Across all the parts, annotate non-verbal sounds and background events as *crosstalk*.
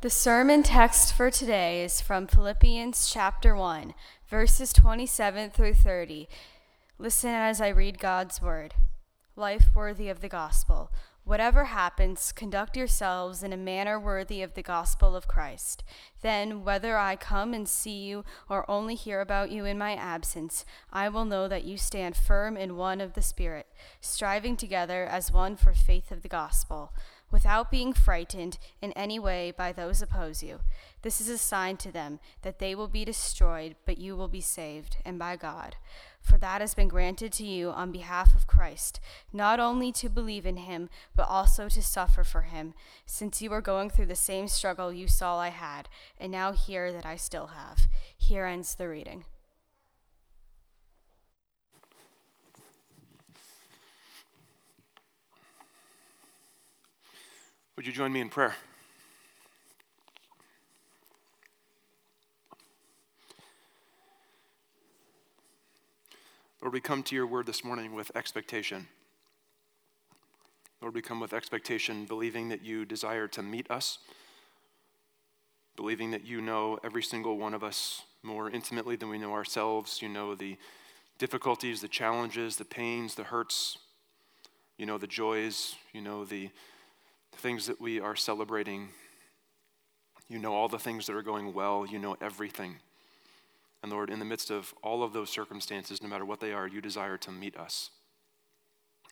The sermon text for today is from Philippians chapter 1, verses 27 through 30. Listen as I read God's word. Life worthy of the gospel. Whatever happens, conduct yourselves in a manner worthy of the gospel of Christ. Then, whether I come and see you or only hear about you in my absence, I will know that you stand firm in one of the Spirit, striving together as one for faith of the gospel without being frightened in any way by those oppose you. This is a sign to them that they will be destroyed, but you will be saved, and by God. For that has been granted to you on behalf of Christ, not only to believe in him, but also to suffer for him, since you are going through the same struggle you saw I had, and now hear that I still have. Here ends the reading. Would you join me in prayer? Lord, we come to your word this morning with expectation. Lord, we come with expectation, believing that you desire to meet us, believing that you know every single one of us more intimately than we know ourselves. You know the difficulties, the challenges, the pains, the hurts. You know the joys. You know the things that we are celebrating. You know all the things that are going well. You know everything. And Lord, in the midst of all of those circumstances, no matter what they are, you desire to meet us.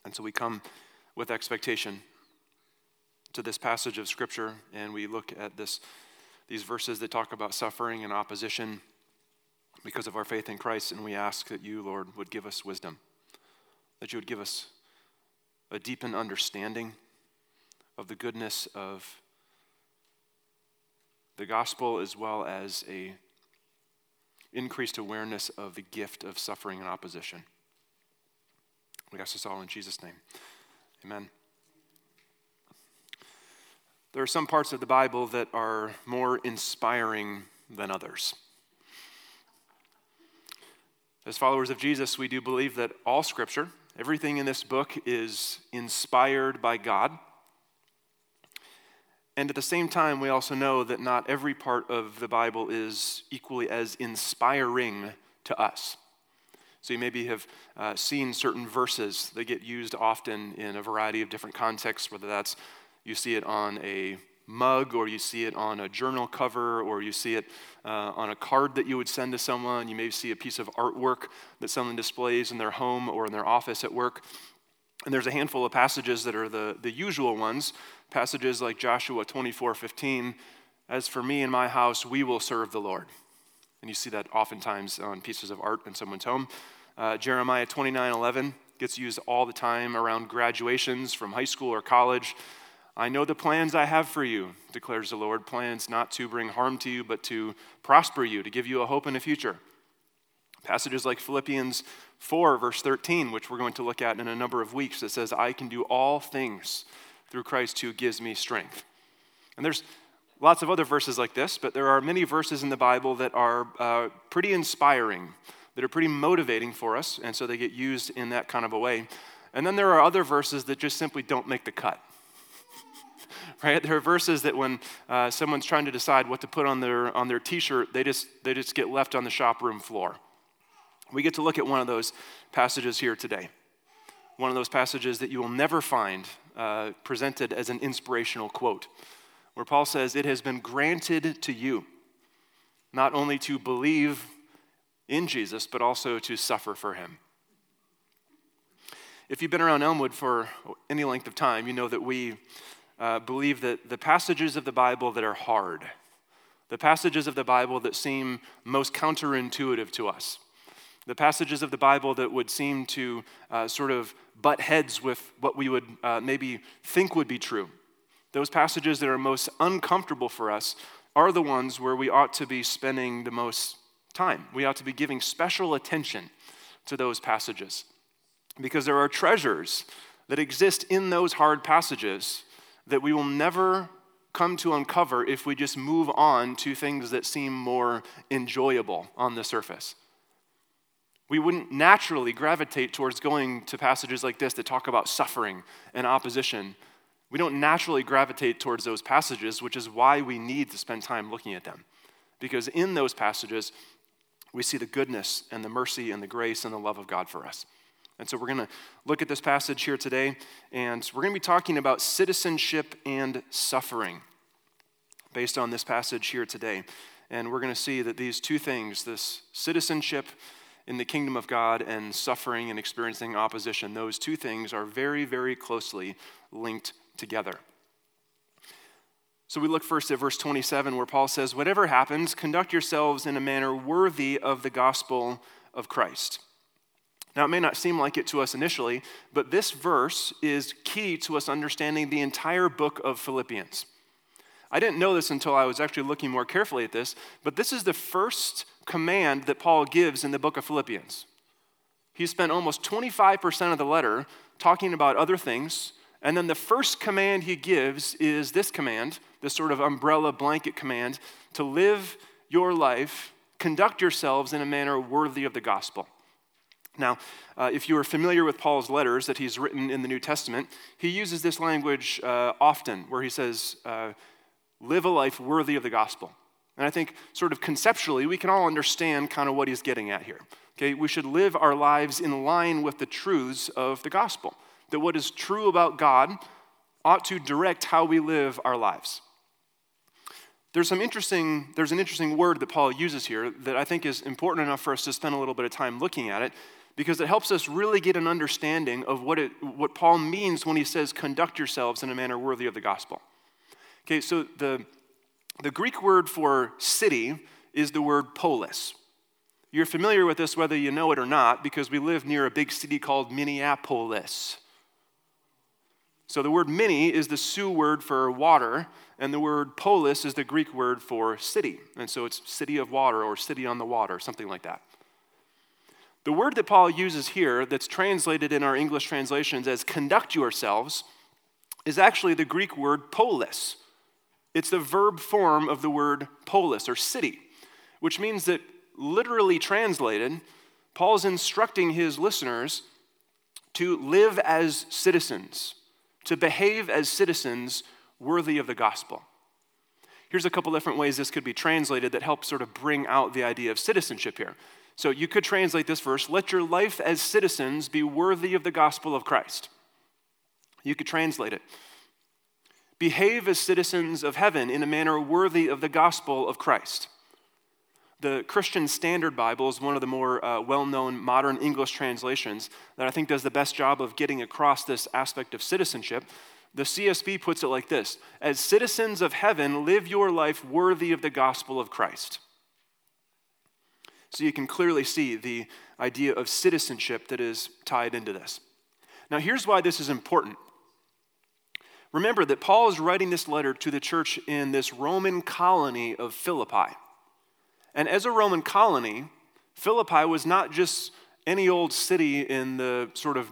And so we come with expectation to this passage of Scripture, and we look at this, these verses that talk about suffering and opposition because of our faith in Christ, and we ask that you, Lord, would give us wisdom, that you would give us a deepened understanding of the goodness of the gospel as well as a increased awareness of the gift of suffering and opposition. We ask this all in Jesus' name. Amen. There are some parts of the Bible that are more inspiring than others. As followers of Jesus, we do believe that all scripture, everything in this book, is inspired by God and at the same time, we also know that not every part of the Bible is equally as inspiring to us. So you maybe have uh, seen certain verses that get used often in a variety of different contexts, whether that's you see it on a mug, or you see it on a journal cover, or you see it uh, on a card that you would send to someone. You may see a piece of artwork that someone displays in their home or in their office at work. And there's a handful of passages that are the, the usual ones Passages like Joshua 24 15, as for me and my house, we will serve the Lord. And you see that oftentimes on pieces of art in someone's home. Uh, Jeremiah 29 11 gets used all the time around graduations from high school or college. I know the plans I have for you, declares the Lord plans not to bring harm to you, but to prosper you, to give you a hope in the future. Passages like Philippians 4, verse 13, which we're going to look at in a number of weeks, that says, I can do all things through Christ who gives me strength. And there's lots of other verses like this, but there are many verses in the Bible that are uh, pretty inspiring, that are pretty motivating for us, and so they get used in that kind of a way. And then there are other verses that just simply don't make the cut. *laughs* right? There are verses that when uh, someone's trying to decide what to put on their on their T-shirt, they just they just get left on the shop room floor. We get to look at one of those passages here today. One of those passages that you will never find uh, presented as an inspirational quote, where Paul says, It has been granted to you not only to believe in Jesus, but also to suffer for him. If you've been around Elmwood for any length of time, you know that we uh, believe that the passages of the Bible that are hard, the passages of the Bible that seem most counterintuitive to us, the passages of the Bible that would seem to uh, sort of butt heads with what we would uh, maybe think would be true. Those passages that are most uncomfortable for us are the ones where we ought to be spending the most time. We ought to be giving special attention to those passages because there are treasures that exist in those hard passages that we will never come to uncover if we just move on to things that seem more enjoyable on the surface. We wouldn't naturally gravitate towards going to passages like this that talk about suffering and opposition We don't naturally gravitate towards those passages, which is why we need to spend time looking at them. Because in those passages, we see the goodness and the mercy and the grace and the love of God for us. And so we're going to look at this passage here today, and we're going to be talking about citizenship and suffering based on this passage here today. And we're going to see that these two things, this citizenship in the kingdom of God and suffering and experiencing opposition, those two things are very, very closely linked together. So we look first at verse 27, where Paul says, Whatever happens, conduct yourselves in a manner worthy of the gospel of Christ. Now, it may not seem like it to us initially, but this verse is key to us understanding the entire book of Philippians. I didn't know this until I was actually looking more carefully at this, but this is the first command that Paul gives in the book of Philippians. He spent almost 25% of the letter talking about other things, and then the first command he gives is this command, this sort of umbrella blanket command to live your life, conduct yourselves in a manner worthy of the gospel. Now, uh, if you are familiar with Paul's letters that he's written in the New Testament, he uses this language uh, often where he says, uh, live a life worthy of the gospel. And I think, sort of conceptually, we can all understand kind of what he's getting at here. Okay, we should live our lives in line with the truths of the gospel. That what is true about God ought to direct how we live our lives. There's some interesting, there's an interesting word that Paul uses here that I think is important enough for us to spend a little bit of time looking at it because it helps us really get an understanding of what, it, what Paul means when he says, conduct yourselves in a manner worthy of the gospel. Okay, so the, the Greek word for city is the word polis. You're familiar with this whether you know it or not because we live near a big city called Minneapolis. So the word mini is the Sioux word for water, and the word polis is the Greek word for city. And so it's city of water or city on the water, something like that. The word that Paul uses here, that's translated in our English translations as conduct yourselves, is actually the Greek word polis. It's the verb form of the word polis or city, which means that literally translated, Paul's instructing his listeners to live as citizens, to behave as citizens worthy of the gospel. Here's a couple different ways this could be translated that help sort of bring out the idea of citizenship here. So you could translate this verse let your life as citizens be worthy of the gospel of Christ. You could translate it. Behave as citizens of heaven in a manner worthy of the gospel of Christ. The Christian Standard Bible is one of the more uh, well known modern English translations that I think does the best job of getting across this aspect of citizenship. The CSB puts it like this As citizens of heaven, live your life worthy of the gospel of Christ. So you can clearly see the idea of citizenship that is tied into this. Now, here's why this is important. Remember that Paul is writing this letter to the church in this Roman colony of Philippi. And as a Roman colony, Philippi was not just any old city in the sort of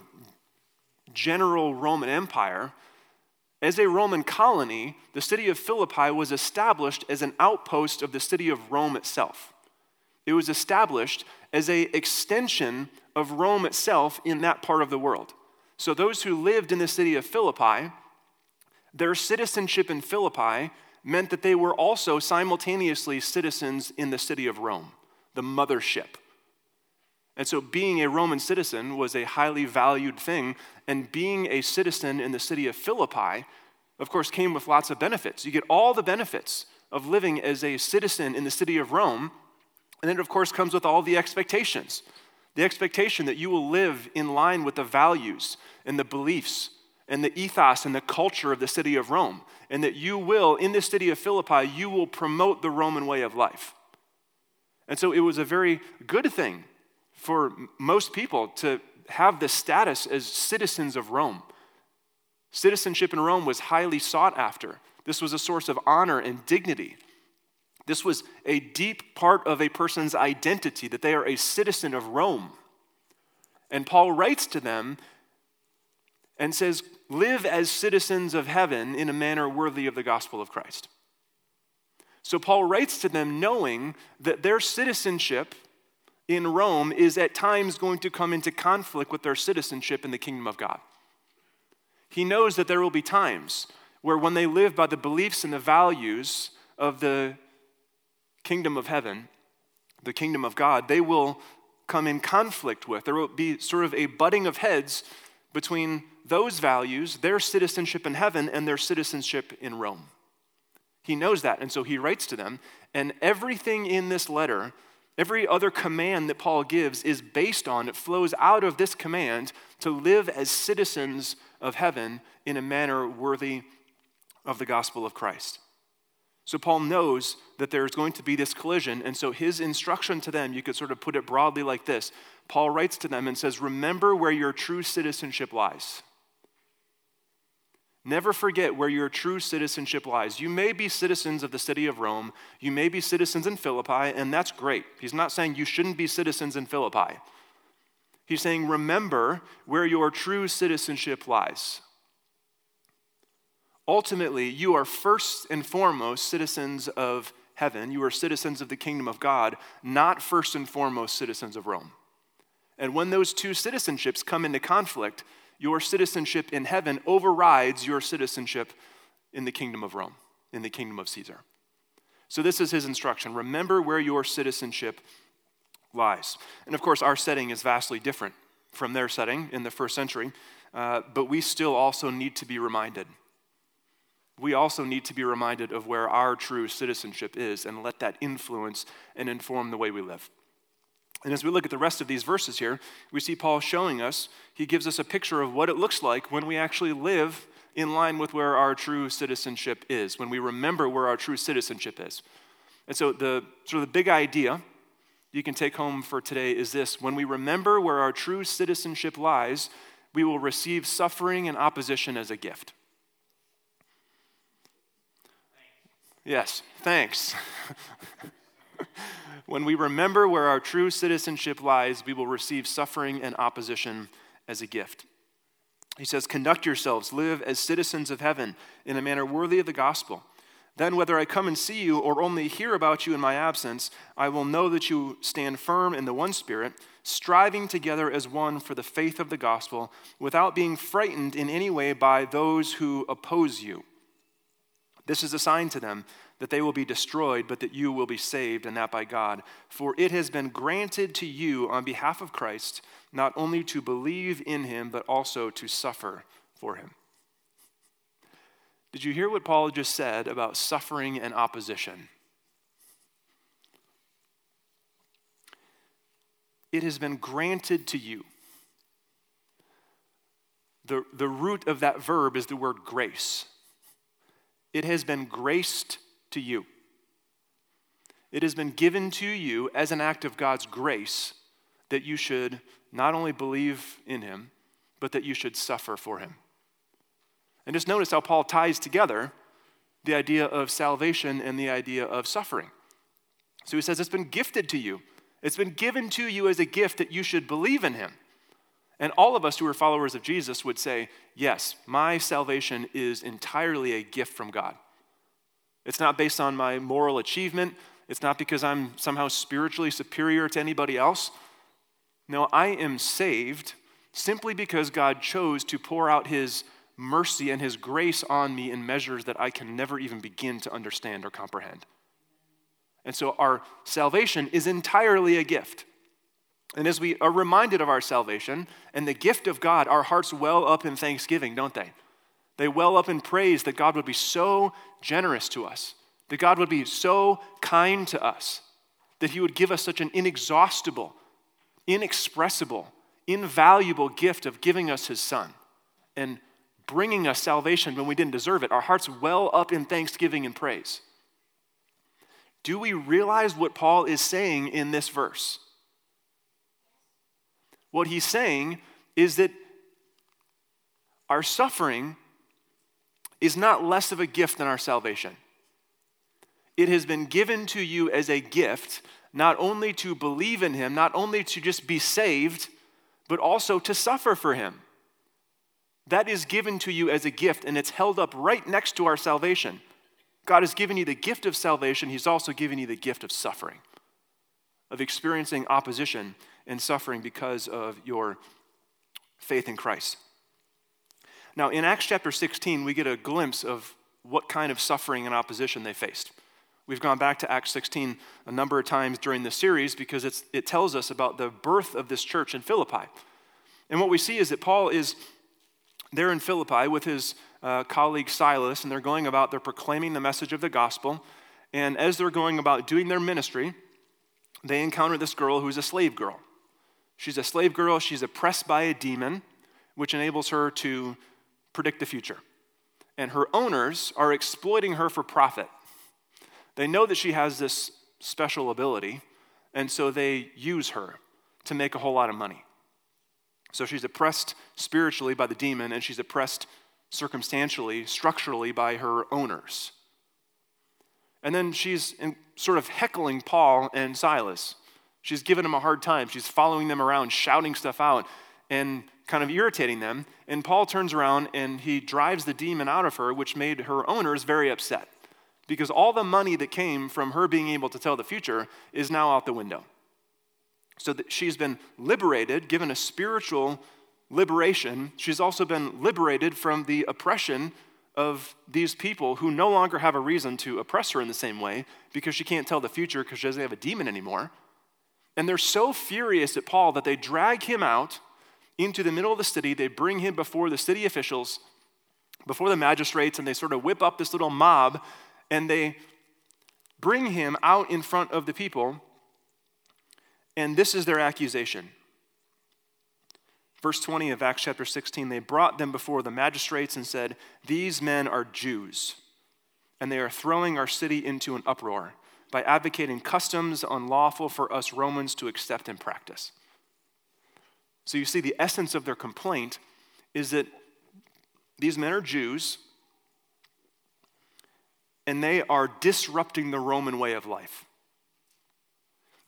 general Roman Empire. As a Roman colony, the city of Philippi was established as an outpost of the city of Rome itself. It was established as a extension of Rome itself in that part of the world. So those who lived in the city of Philippi, their citizenship in Philippi meant that they were also simultaneously citizens in the city of Rome, the mothership. And so being a Roman citizen was a highly valued thing, and being a citizen in the city of Philippi, of course, came with lots of benefits. You get all the benefits of living as a citizen in the city of Rome and then, of course, comes with all the expectations the expectation that you will live in line with the values and the beliefs and the ethos and the culture of the city of Rome, and that you will, in the city of Philippi, you will promote the Roman way of life. And so it was a very good thing for most people to have the status as citizens of Rome. Citizenship in Rome was highly sought after. This was a source of honor and dignity. This was a deep part of a person's identity, that they are a citizen of Rome. And Paul writes to them and says, Live as citizens of heaven in a manner worthy of the gospel of Christ. So Paul writes to them knowing that their citizenship in Rome is at times going to come into conflict with their citizenship in the kingdom of God. He knows that there will be times where, when they live by the beliefs and the values of the kingdom of heaven, the kingdom of God, they will come in conflict with. There will be sort of a butting of heads between those values, their citizenship in heaven, and their citizenship in Rome. He knows that, and so he writes to them. And everything in this letter, every other command that Paul gives, is based on, it flows out of this command to live as citizens of heaven in a manner worthy of the gospel of Christ. So Paul knows that there's going to be this collision, and so his instruction to them, you could sort of put it broadly like this Paul writes to them and says, Remember where your true citizenship lies. Never forget where your true citizenship lies. You may be citizens of the city of Rome, you may be citizens in Philippi, and that's great. He's not saying you shouldn't be citizens in Philippi. He's saying, Remember where your true citizenship lies. Ultimately, you are first and foremost citizens of heaven. You are citizens of the kingdom of God, not first and foremost citizens of Rome. And when those two citizenships come into conflict, your citizenship in heaven overrides your citizenship in the kingdom of Rome, in the kingdom of Caesar. So, this is his instruction. Remember where your citizenship lies. And of course, our setting is vastly different from their setting in the first century, uh, but we still also need to be reminded we also need to be reminded of where our true citizenship is and let that influence and inform the way we live. And as we look at the rest of these verses here, we see Paul showing us, he gives us a picture of what it looks like when we actually live in line with where our true citizenship is, when we remember where our true citizenship is. And so the sort of the big idea you can take home for today is this when we remember where our true citizenship lies, we will receive suffering and opposition as a gift. Yes, thanks. *laughs* when we remember where our true citizenship lies, we will receive suffering and opposition as a gift. He says, Conduct yourselves, live as citizens of heaven in a manner worthy of the gospel. Then, whether I come and see you or only hear about you in my absence, I will know that you stand firm in the one Spirit, striving together as one for the faith of the gospel, without being frightened in any way by those who oppose you. This is a sign to them that they will be destroyed, but that you will be saved, and that by God. For it has been granted to you on behalf of Christ not only to believe in him, but also to suffer for him. Did you hear what Paul just said about suffering and opposition? It has been granted to you. The, the root of that verb is the word grace. It has been graced to you. It has been given to you as an act of God's grace that you should not only believe in him, but that you should suffer for him. And just notice how Paul ties together the idea of salvation and the idea of suffering. So he says, It's been gifted to you, it's been given to you as a gift that you should believe in him. And all of us who are followers of Jesus would say, Yes, my salvation is entirely a gift from God. It's not based on my moral achievement, it's not because I'm somehow spiritually superior to anybody else. No, I am saved simply because God chose to pour out His mercy and His grace on me in measures that I can never even begin to understand or comprehend. And so our salvation is entirely a gift. And as we are reminded of our salvation and the gift of God, our hearts well up in thanksgiving, don't they? They well up in praise that God would be so generous to us, that God would be so kind to us, that He would give us such an inexhaustible, inexpressible, invaluable gift of giving us His Son and bringing us salvation when we didn't deserve it. Our hearts well up in thanksgiving and praise. Do we realize what Paul is saying in this verse? What he's saying is that our suffering is not less of a gift than our salvation. It has been given to you as a gift, not only to believe in Him, not only to just be saved, but also to suffer for Him. That is given to you as a gift, and it's held up right next to our salvation. God has given you the gift of salvation, He's also given you the gift of suffering, of experiencing opposition and suffering because of your faith in Christ. Now, in Acts chapter 16, we get a glimpse of what kind of suffering and opposition they faced. We've gone back to Acts 16 a number of times during this series because it tells us about the birth of this church in Philippi. And what we see is that Paul is there in Philippi with his uh, colleague Silas, and they're going about, they're proclaiming the message of the gospel. And as they're going about doing their ministry, they encounter this girl who's a slave girl. She's a slave girl, she's oppressed by a demon, which enables her to predict the future. And her owners are exploiting her for profit. They know that she has this special ability, and so they use her to make a whole lot of money. So she's oppressed spiritually by the demon, and she's oppressed circumstantially, structurally by her owners. And then she's in, sort of heckling Paul and Silas. She's giving them a hard time. She's following them around, shouting stuff out, and kind of irritating them. And Paul turns around and he drives the demon out of her, which made her owners very upset because all the money that came from her being able to tell the future is now out the window. So that she's been liberated, given a spiritual liberation. She's also been liberated from the oppression of these people who no longer have a reason to oppress her in the same way because she can't tell the future because she doesn't have a demon anymore. And they're so furious at Paul that they drag him out into the middle of the city. They bring him before the city officials, before the magistrates, and they sort of whip up this little mob and they bring him out in front of the people, and this is their accusation. Verse 20 of Acts chapter 16 they brought them before the magistrates and said, These men are Jews, and they are throwing our city into an uproar by advocating customs unlawful for us Romans to accept and practice. So you see, the essence of their complaint is that these men are Jews, and they are disrupting the Roman way of life.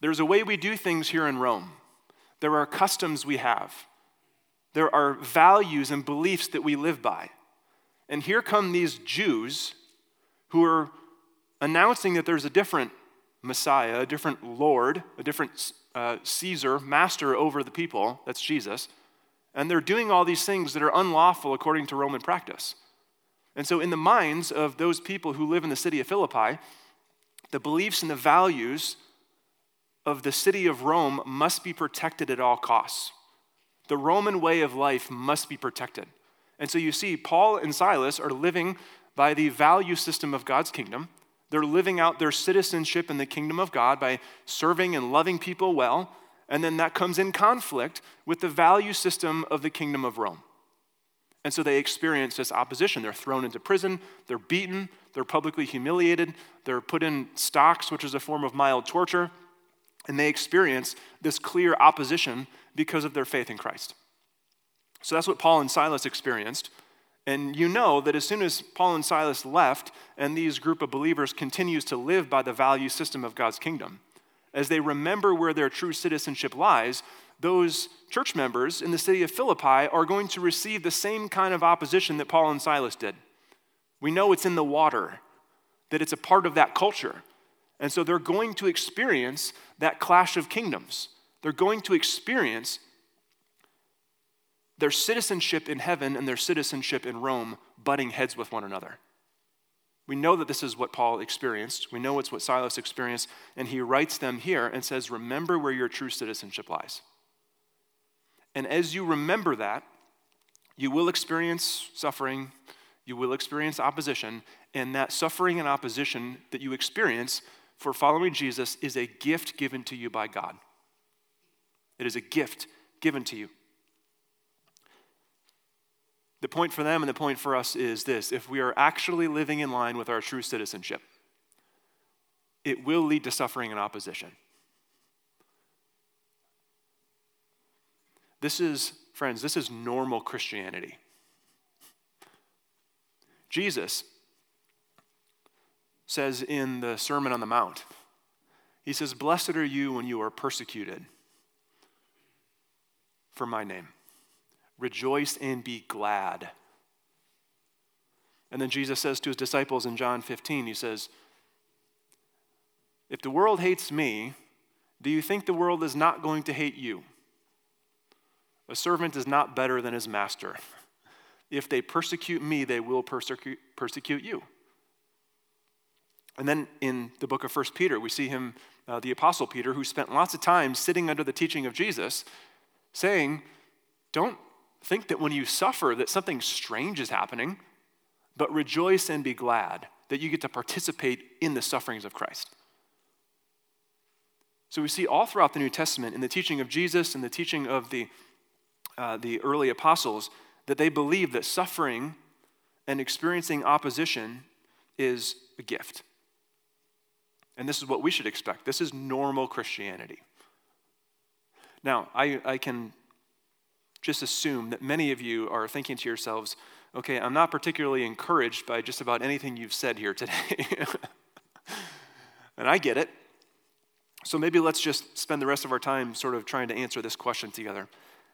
There's a way we do things here in Rome. There are customs we have. There are values and beliefs that we live by. And here come these Jews who are announcing that there's a different Messiah, a different Lord, a different uh, Caesar, master over the people. That's Jesus. And they're doing all these things that are unlawful according to Roman practice. And so, in the minds of those people who live in the city of Philippi, the beliefs and the values of the city of Rome must be protected at all costs. The Roman way of life must be protected. And so you see, Paul and Silas are living by the value system of God's kingdom. They're living out their citizenship in the kingdom of God by serving and loving people well. And then that comes in conflict with the value system of the kingdom of Rome. And so they experience this opposition. They're thrown into prison, they're beaten, they're publicly humiliated, they're put in stocks, which is a form of mild torture, and they experience this clear opposition because of their faith in Christ. So that's what Paul and Silas experienced. And you know that as soon as Paul and Silas left, and these group of believers continues to live by the value system of God's kingdom, as they remember where their true citizenship lies, those church members in the city of Philippi are going to receive the same kind of opposition that Paul and Silas did. We know it's in the water, that it's a part of that culture. And so they're going to experience that clash of kingdoms. They're going to experience their citizenship in heaven and their citizenship in Rome butting heads with one another. We know that this is what Paul experienced. We know it's what Silas experienced. And he writes them here and says, Remember where your true citizenship lies. And as you remember that, you will experience suffering, you will experience opposition, and that suffering and opposition that you experience for following Jesus is a gift given to you by God. It is a gift given to you. The point for them and the point for us is this if we are actually living in line with our true citizenship, it will lead to suffering and opposition. This is, friends, this is normal Christianity. Jesus says in the Sermon on the Mount, He says, Blessed are you when you are persecuted for my name. Rejoice and be glad. And then Jesus says to his disciples in John 15, He says, If the world hates me, do you think the world is not going to hate you? A servant is not better than his master. If they persecute me, they will persecute, persecute you. And then in the book of First Peter, we see him, uh, the Apostle Peter, who spent lots of time sitting under the teaching of Jesus, saying, Don't think that when you suffer that something strange is happening, but rejoice and be glad that you get to participate in the sufferings of Christ. So we see all throughout the New Testament, in the teaching of Jesus and the teaching of the, uh, the early apostles, that they believe that suffering and experiencing opposition is a gift. And this is what we should expect. This is normal Christianity. Now, I, I can just assume that many of you are thinking to yourselves, okay, I'm not particularly encouraged by just about anything you've said here today. *laughs* and I get it. So maybe let's just spend the rest of our time sort of trying to answer this question together.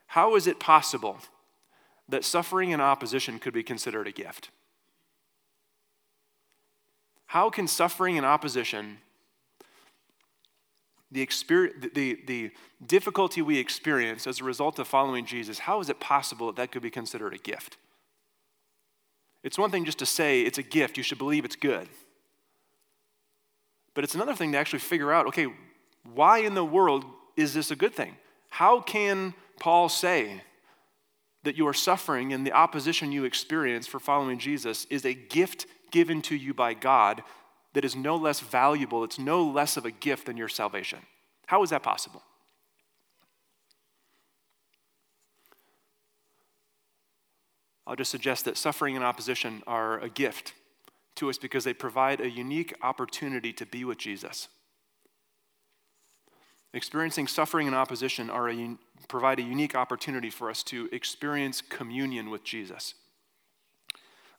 How is it possible that suffering and opposition could be considered a gift? How can suffering and opposition, the, experience, the, the difficulty we experience as a result of following Jesus, how is it possible that that could be considered a gift? It's one thing just to say it's a gift, you should believe it's good. But it's another thing to actually figure out okay, why in the world is this a good thing? How can Paul say that your suffering and the opposition you experience for following Jesus is a gift given to you by God that is no less valuable, it's no less of a gift than your salvation? How is that possible? I'll just suggest that suffering and opposition are a gift to us because they provide a unique opportunity to be with Jesus. Experiencing suffering and opposition are a, provide a unique opportunity for us to experience communion with Jesus.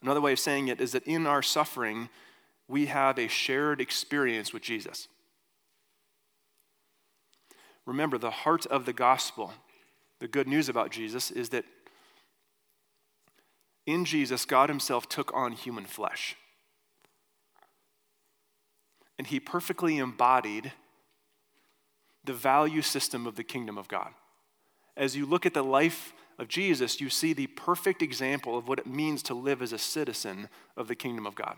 Another way of saying it is that in our suffering, we have a shared experience with Jesus. Remember, the heart of the gospel, the good news about Jesus, is that in Jesus, God Himself took on human flesh. And He perfectly embodied the value system of the kingdom of God. As you look at the life of Jesus, you see the perfect example of what it means to live as a citizen of the kingdom of God.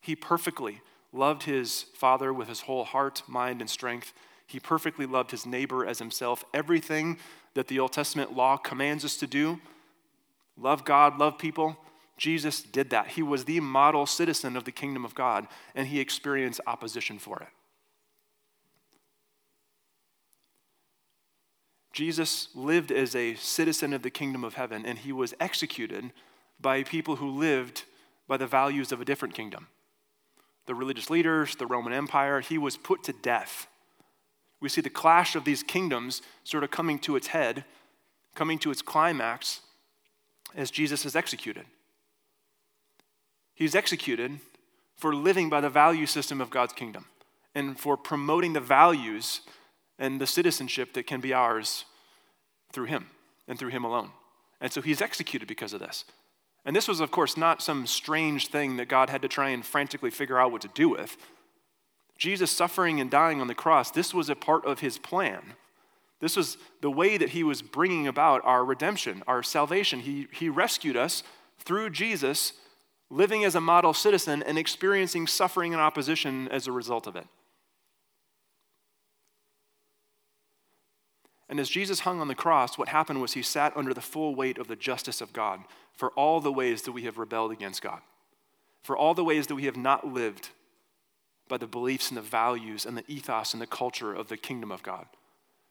He perfectly loved his Father with his whole heart, mind, and strength. He perfectly loved his neighbor as himself. Everything that the Old Testament law commands us to do love God, love people Jesus did that. He was the model citizen of the kingdom of God, and he experienced opposition for it. Jesus lived as a citizen of the kingdom of heaven, and he was executed by people who lived by the values of a different kingdom. The religious leaders, the Roman Empire, he was put to death. We see the clash of these kingdoms sort of coming to its head, coming to its climax as Jesus is executed. He's executed for living by the value system of God's kingdom and for promoting the values and the citizenship that can be ours through him and through him alone. And so he's executed because of this. And this was, of course, not some strange thing that God had to try and frantically figure out what to do with. Jesus suffering and dying on the cross, this was a part of his plan. This was the way that he was bringing about our redemption, our salvation. He, he rescued us through Jesus, living as a model citizen and experiencing suffering and opposition as a result of it. And as Jesus hung on the cross, what happened was he sat under the full weight of the justice of God for all the ways that we have rebelled against God, for all the ways that we have not lived by the beliefs and the values and the ethos and the culture of the kingdom of God,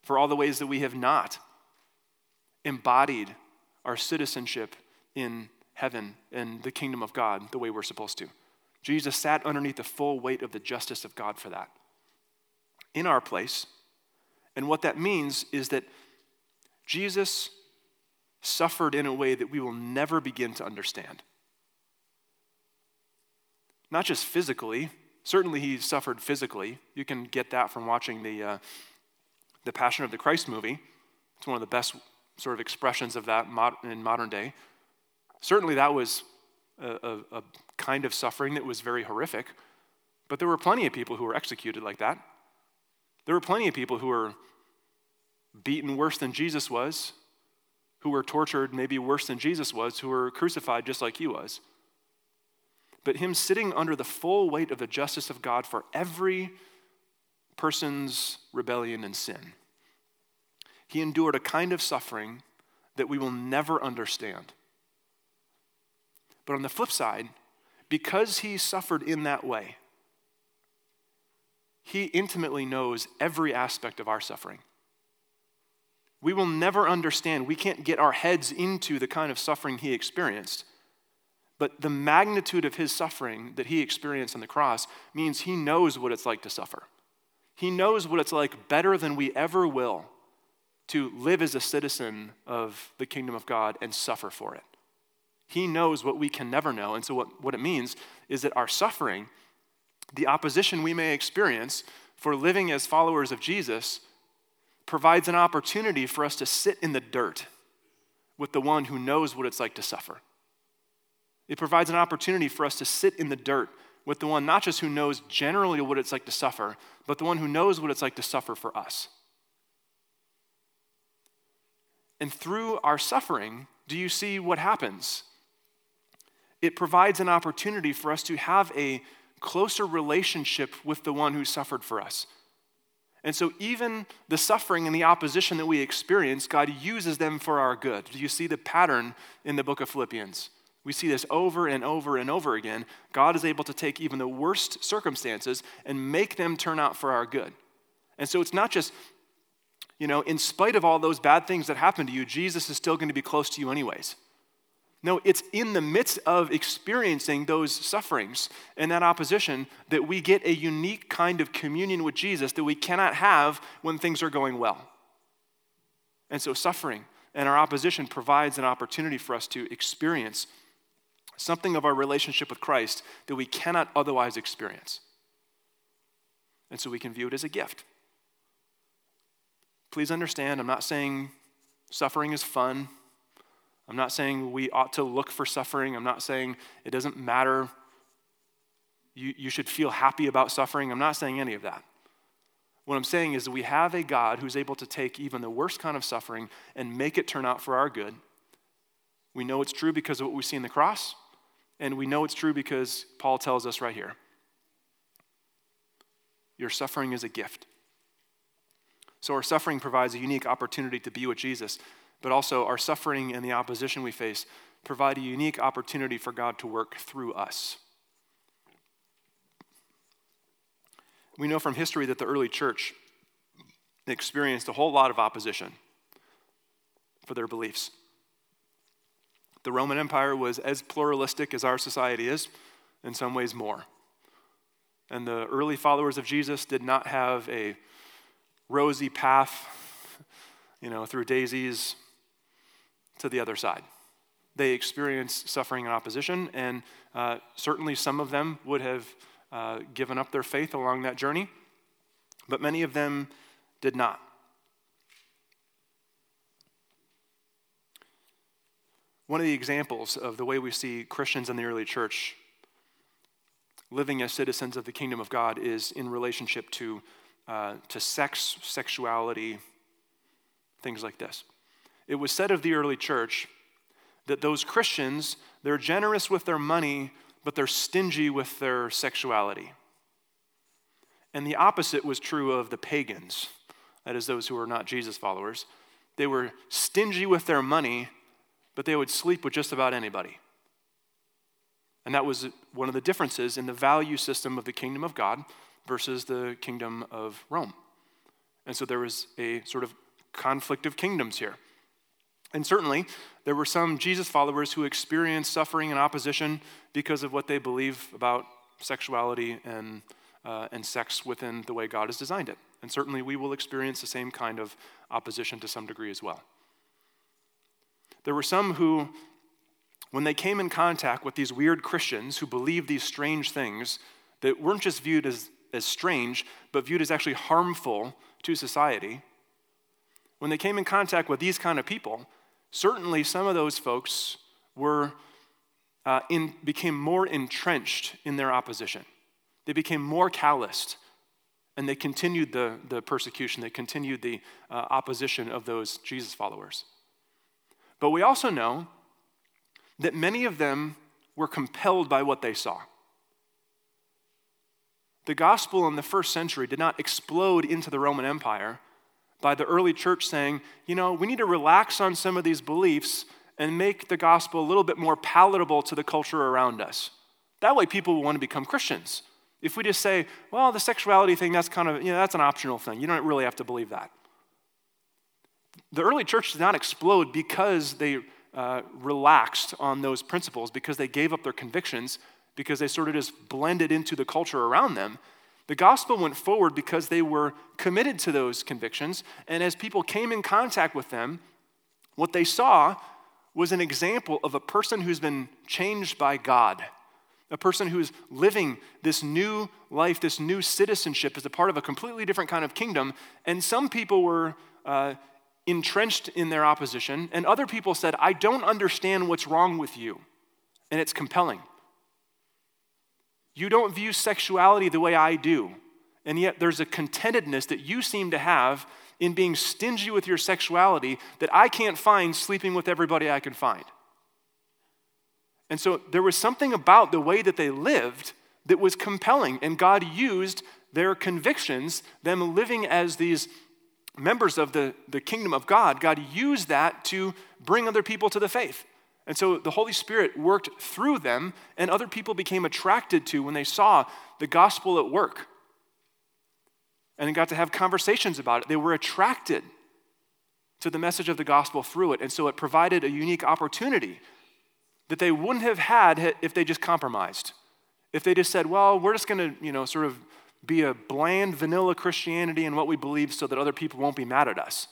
for all the ways that we have not embodied our citizenship in heaven and the kingdom of God the way we're supposed to. Jesus sat underneath the full weight of the justice of God for that. In our place, and what that means is that Jesus suffered in a way that we will never begin to understand. Not just physically, certainly he suffered physically. You can get that from watching the, uh, the Passion of the Christ movie. It's one of the best sort of expressions of that in modern day. Certainly, that was a, a, a kind of suffering that was very horrific, but there were plenty of people who were executed like that. There were plenty of people who were beaten worse than Jesus was, who were tortured, maybe worse than Jesus was, who were crucified just like he was. But him sitting under the full weight of the justice of God for every person's rebellion and sin. He endured a kind of suffering that we will never understand. But on the flip side, because he suffered in that way, he intimately knows every aspect of our suffering. We will never understand, we can't get our heads into the kind of suffering he experienced. But the magnitude of his suffering that he experienced on the cross means he knows what it's like to suffer. He knows what it's like better than we ever will to live as a citizen of the kingdom of God and suffer for it. He knows what we can never know. And so, what, what it means is that our suffering, the opposition we may experience for living as followers of Jesus, provides an opportunity for us to sit in the dirt with the one who knows what it's like to suffer. It provides an opportunity for us to sit in the dirt with the one not just who knows generally what it's like to suffer, but the one who knows what it's like to suffer for us. And through our suffering, do you see what happens? It provides an opportunity for us to have a closer relationship with the one who suffered for us. And so, even the suffering and the opposition that we experience, God uses them for our good. Do you see the pattern in the book of Philippians? We see this over and over and over again. God is able to take even the worst circumstances and make them turn out for our good. And so, it's not just, you know, in spite of all those bad things that happen to you, Jesus is still going to be close to you, anyways. No, it's in the midst of experiencing those sufferings and that opposition that we get a unique kind of communion with Jesus that we cannot have when things are going well. And so, suffering and our opposition provides an opportunity for us to experience something of our relationship with Christ that we cannot otherwise experience. And so, we can view it as a gift. Please understand, I'm not saying suffering is fun. I'm not saying we ought to look for suffering. I'm not saying it doesn't matter. You, you should feel happy about suffering. I'm not saying any of that. What I'm saying is that we have a God who's able to take even the worst kind of suffering and make it turn out for our good. We know it's true because of what we see in the cross, and we know it's true because Paul tells us right here your suffering is a gift. So, our suffering provides a unique opportunity to be with Jesus but also our suffering and the opposition we face provide a unique opportunity for God to work through us. We know from history that the early church experienced a whole lot of opposition for their beliefs. The Roman Empire was as pluralistic as our society is, in some ways more. And the early followers of Jesus did not have a rosy path, *laughs* you know, through daisies to the other side. They experienced suffering and opposition, and uh, certainly some of them would have uh, given up their faith along that journey, but many of them did not. One of the examples of the way we see Christians in the early church living as citizens of the kingdom of God is in relationship to, uh, to sex, sexuality, things like this. It was said of the early church that those Christians, they're generous with their money, but they're stingy with their sexuality. And the opposite was true of the pagans, that is, those who were not Jesus followers. They were stingy with their money, but they would sleep with just about anybody. And that was one of the differences in the value system of the kingdom of God versus the kingdom of Rome. And so there was a sort of conflict of kingdoms here. And certainly, there were some Jesus followers who experienced suffering and opposition because of what they believe about sexuality and, uh, and sex within the way God has designed it. And certainly, we will experience the same kind of opposition to some degree as well. There were some who, when they came in contact with these weird Christians who believed these strange things that weren't just viewed as, as strange, but viewed as actually harmful to society, when they came in contact with these kind of people, certainly some of those folks were uh, in, became more entrenched in their opposition. They became more calloused, and they continued the, the persecution, they continued the uh, opposition of those Jesus followers. But we also know that many of them were compelled by what they saw. The gospel in the first century did not explode into the Roman Empire by the early church saying, you know, we need to relax on some of these beliefs and make the gospel a little bit more palatable to the culture around us. That way people will want to become Christians. If we just say, well, the sexuality thing, that's kind of, you know, that's an optional thing. You don't really have to believe that. The early church did not explode because they uh, relaxed on those principles, because they gave up their convictions, because they sort of just blended into the culture around them. The gospel went forward because they were committed to those convictions. And as people came in contact with them, what they saw was an example of a person who's been changed by God, a person who's living this new life, this new citizenship as a part of a completely different kind of kingdom. And some people were uh, entrenched in their opposition, and other people said, I don't understand what's wrong with you. And it's compelling. You don't view sexuality the way I do, and yet there's a contentedness that you seem to have in being stingy with your sexuality that I can't find sleeping with everybody I can find. And so there was something about the way that they lived that was compelling, and God used their convictions, them living as these members of the, the kingdom of God, God used that to bring other people to the faith. And so the Holy Spirit worked through them, and other people became attracted to when they saw the gospel at work and got to have conversations about it. They were attracted to the message of the gospel through it. And so it provided a unique opportunity that they wouldn't have had if they just compromised. If they just said, well, we're just going to, you know, sort of be a bland, vanilla Christianity in what we believe so that other people won't be mad at us.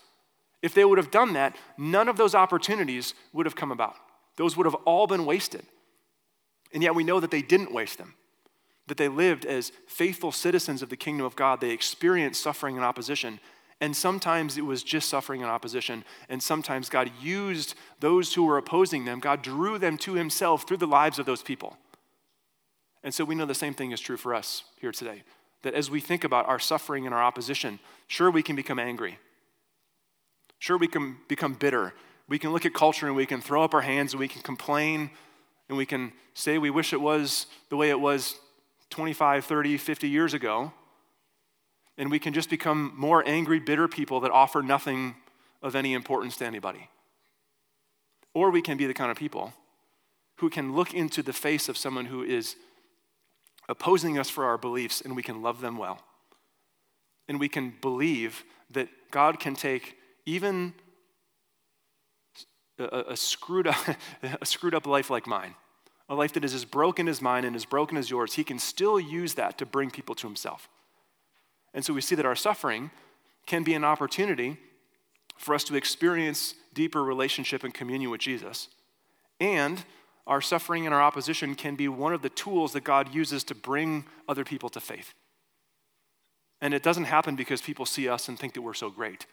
If they would have done that, none of those opportunities would have come about. Those would have all been wasted. And yet we know that they didn't waste them, that they lived as faithful citizens of the kingdom of God. They experienced suffering and opposition. And sometimes it was just suffering and opposition. And sometimes God used those who were opposing them, God drew them to Himself through the lives of those people. And so we know the same thing is true for us here today that as we think about our suffering and our opposition, sure, we can become angry. Sure, we can become bitter. We can look at culture and we can throw up our hands and we can complain and we can say we wish it was the way it was 25, 30, 50 years ago. And we can just become more angry, bitter people that offer nothing of any importance to anybody. Or we can be the kind of people who can look into the face of someone who is opposing us for our beliefs, and we can love them well. And we can believe that God can take even a, a, screwed up, *laughs* a screwed up life like mine, a life that is as broken as mine and as broken as yours, He can still use that to bring people to Himself. And so we see that our suffering can be an opportunity for us to experience deeper relationship and communion with Jesus. And our suffering and our opposition can be one of the tools that God uses to bring other people to faith. And it doesn't happen because people see us and think that we're so great.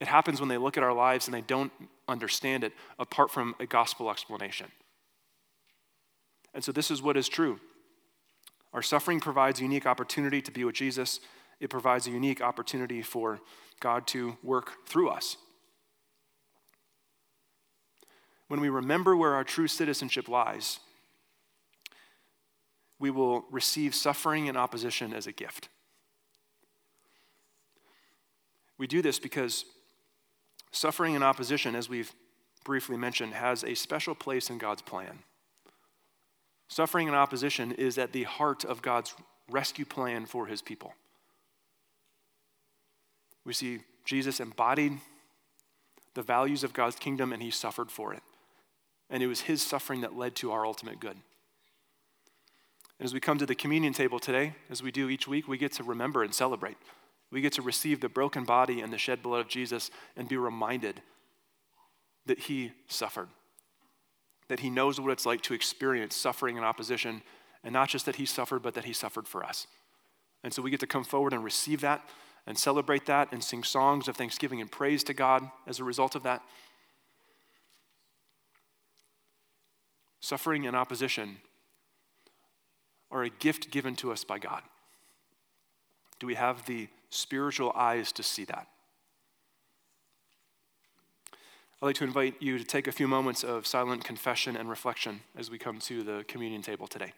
It happens when they look at our lives and they don't understand it apart from a gospel explanation. And so, this is what is true. Our suffering provides a unique opportunity to be with Jesus, it provides a unique opportunity for God to work through us. when we remember where our true citizenship lies, we will receive suffering and opposition as a gift. We do this because suffering and opposition, as we've briefly mentioned, has a special place in God's plan. Suffering and opposition is at the heart of God's rescue plan for his people. We see Jesus embodied the values of God's kingdom and he suffered for it. And it was his suffering that led to our ultimate good. And as we come to the communion table today, as we do each week, we get to remember and celebrate. We get to receive the broken body and the shed blood of Jesus and be reminded that he suffered, that he knows what it's like to experience suffering and opposition, and not just that he suffered, but that he suffered for us. And so we get to come forward and receive that and celebrate that and sing songs of thanksgiving and praise to God as a result of that. Suffering and opposition are a gift given to us by God. Do we have the spiritual eyes to see that? I'd like to invite you to take a few moments of silent confession and reflection as we come to the communion table today.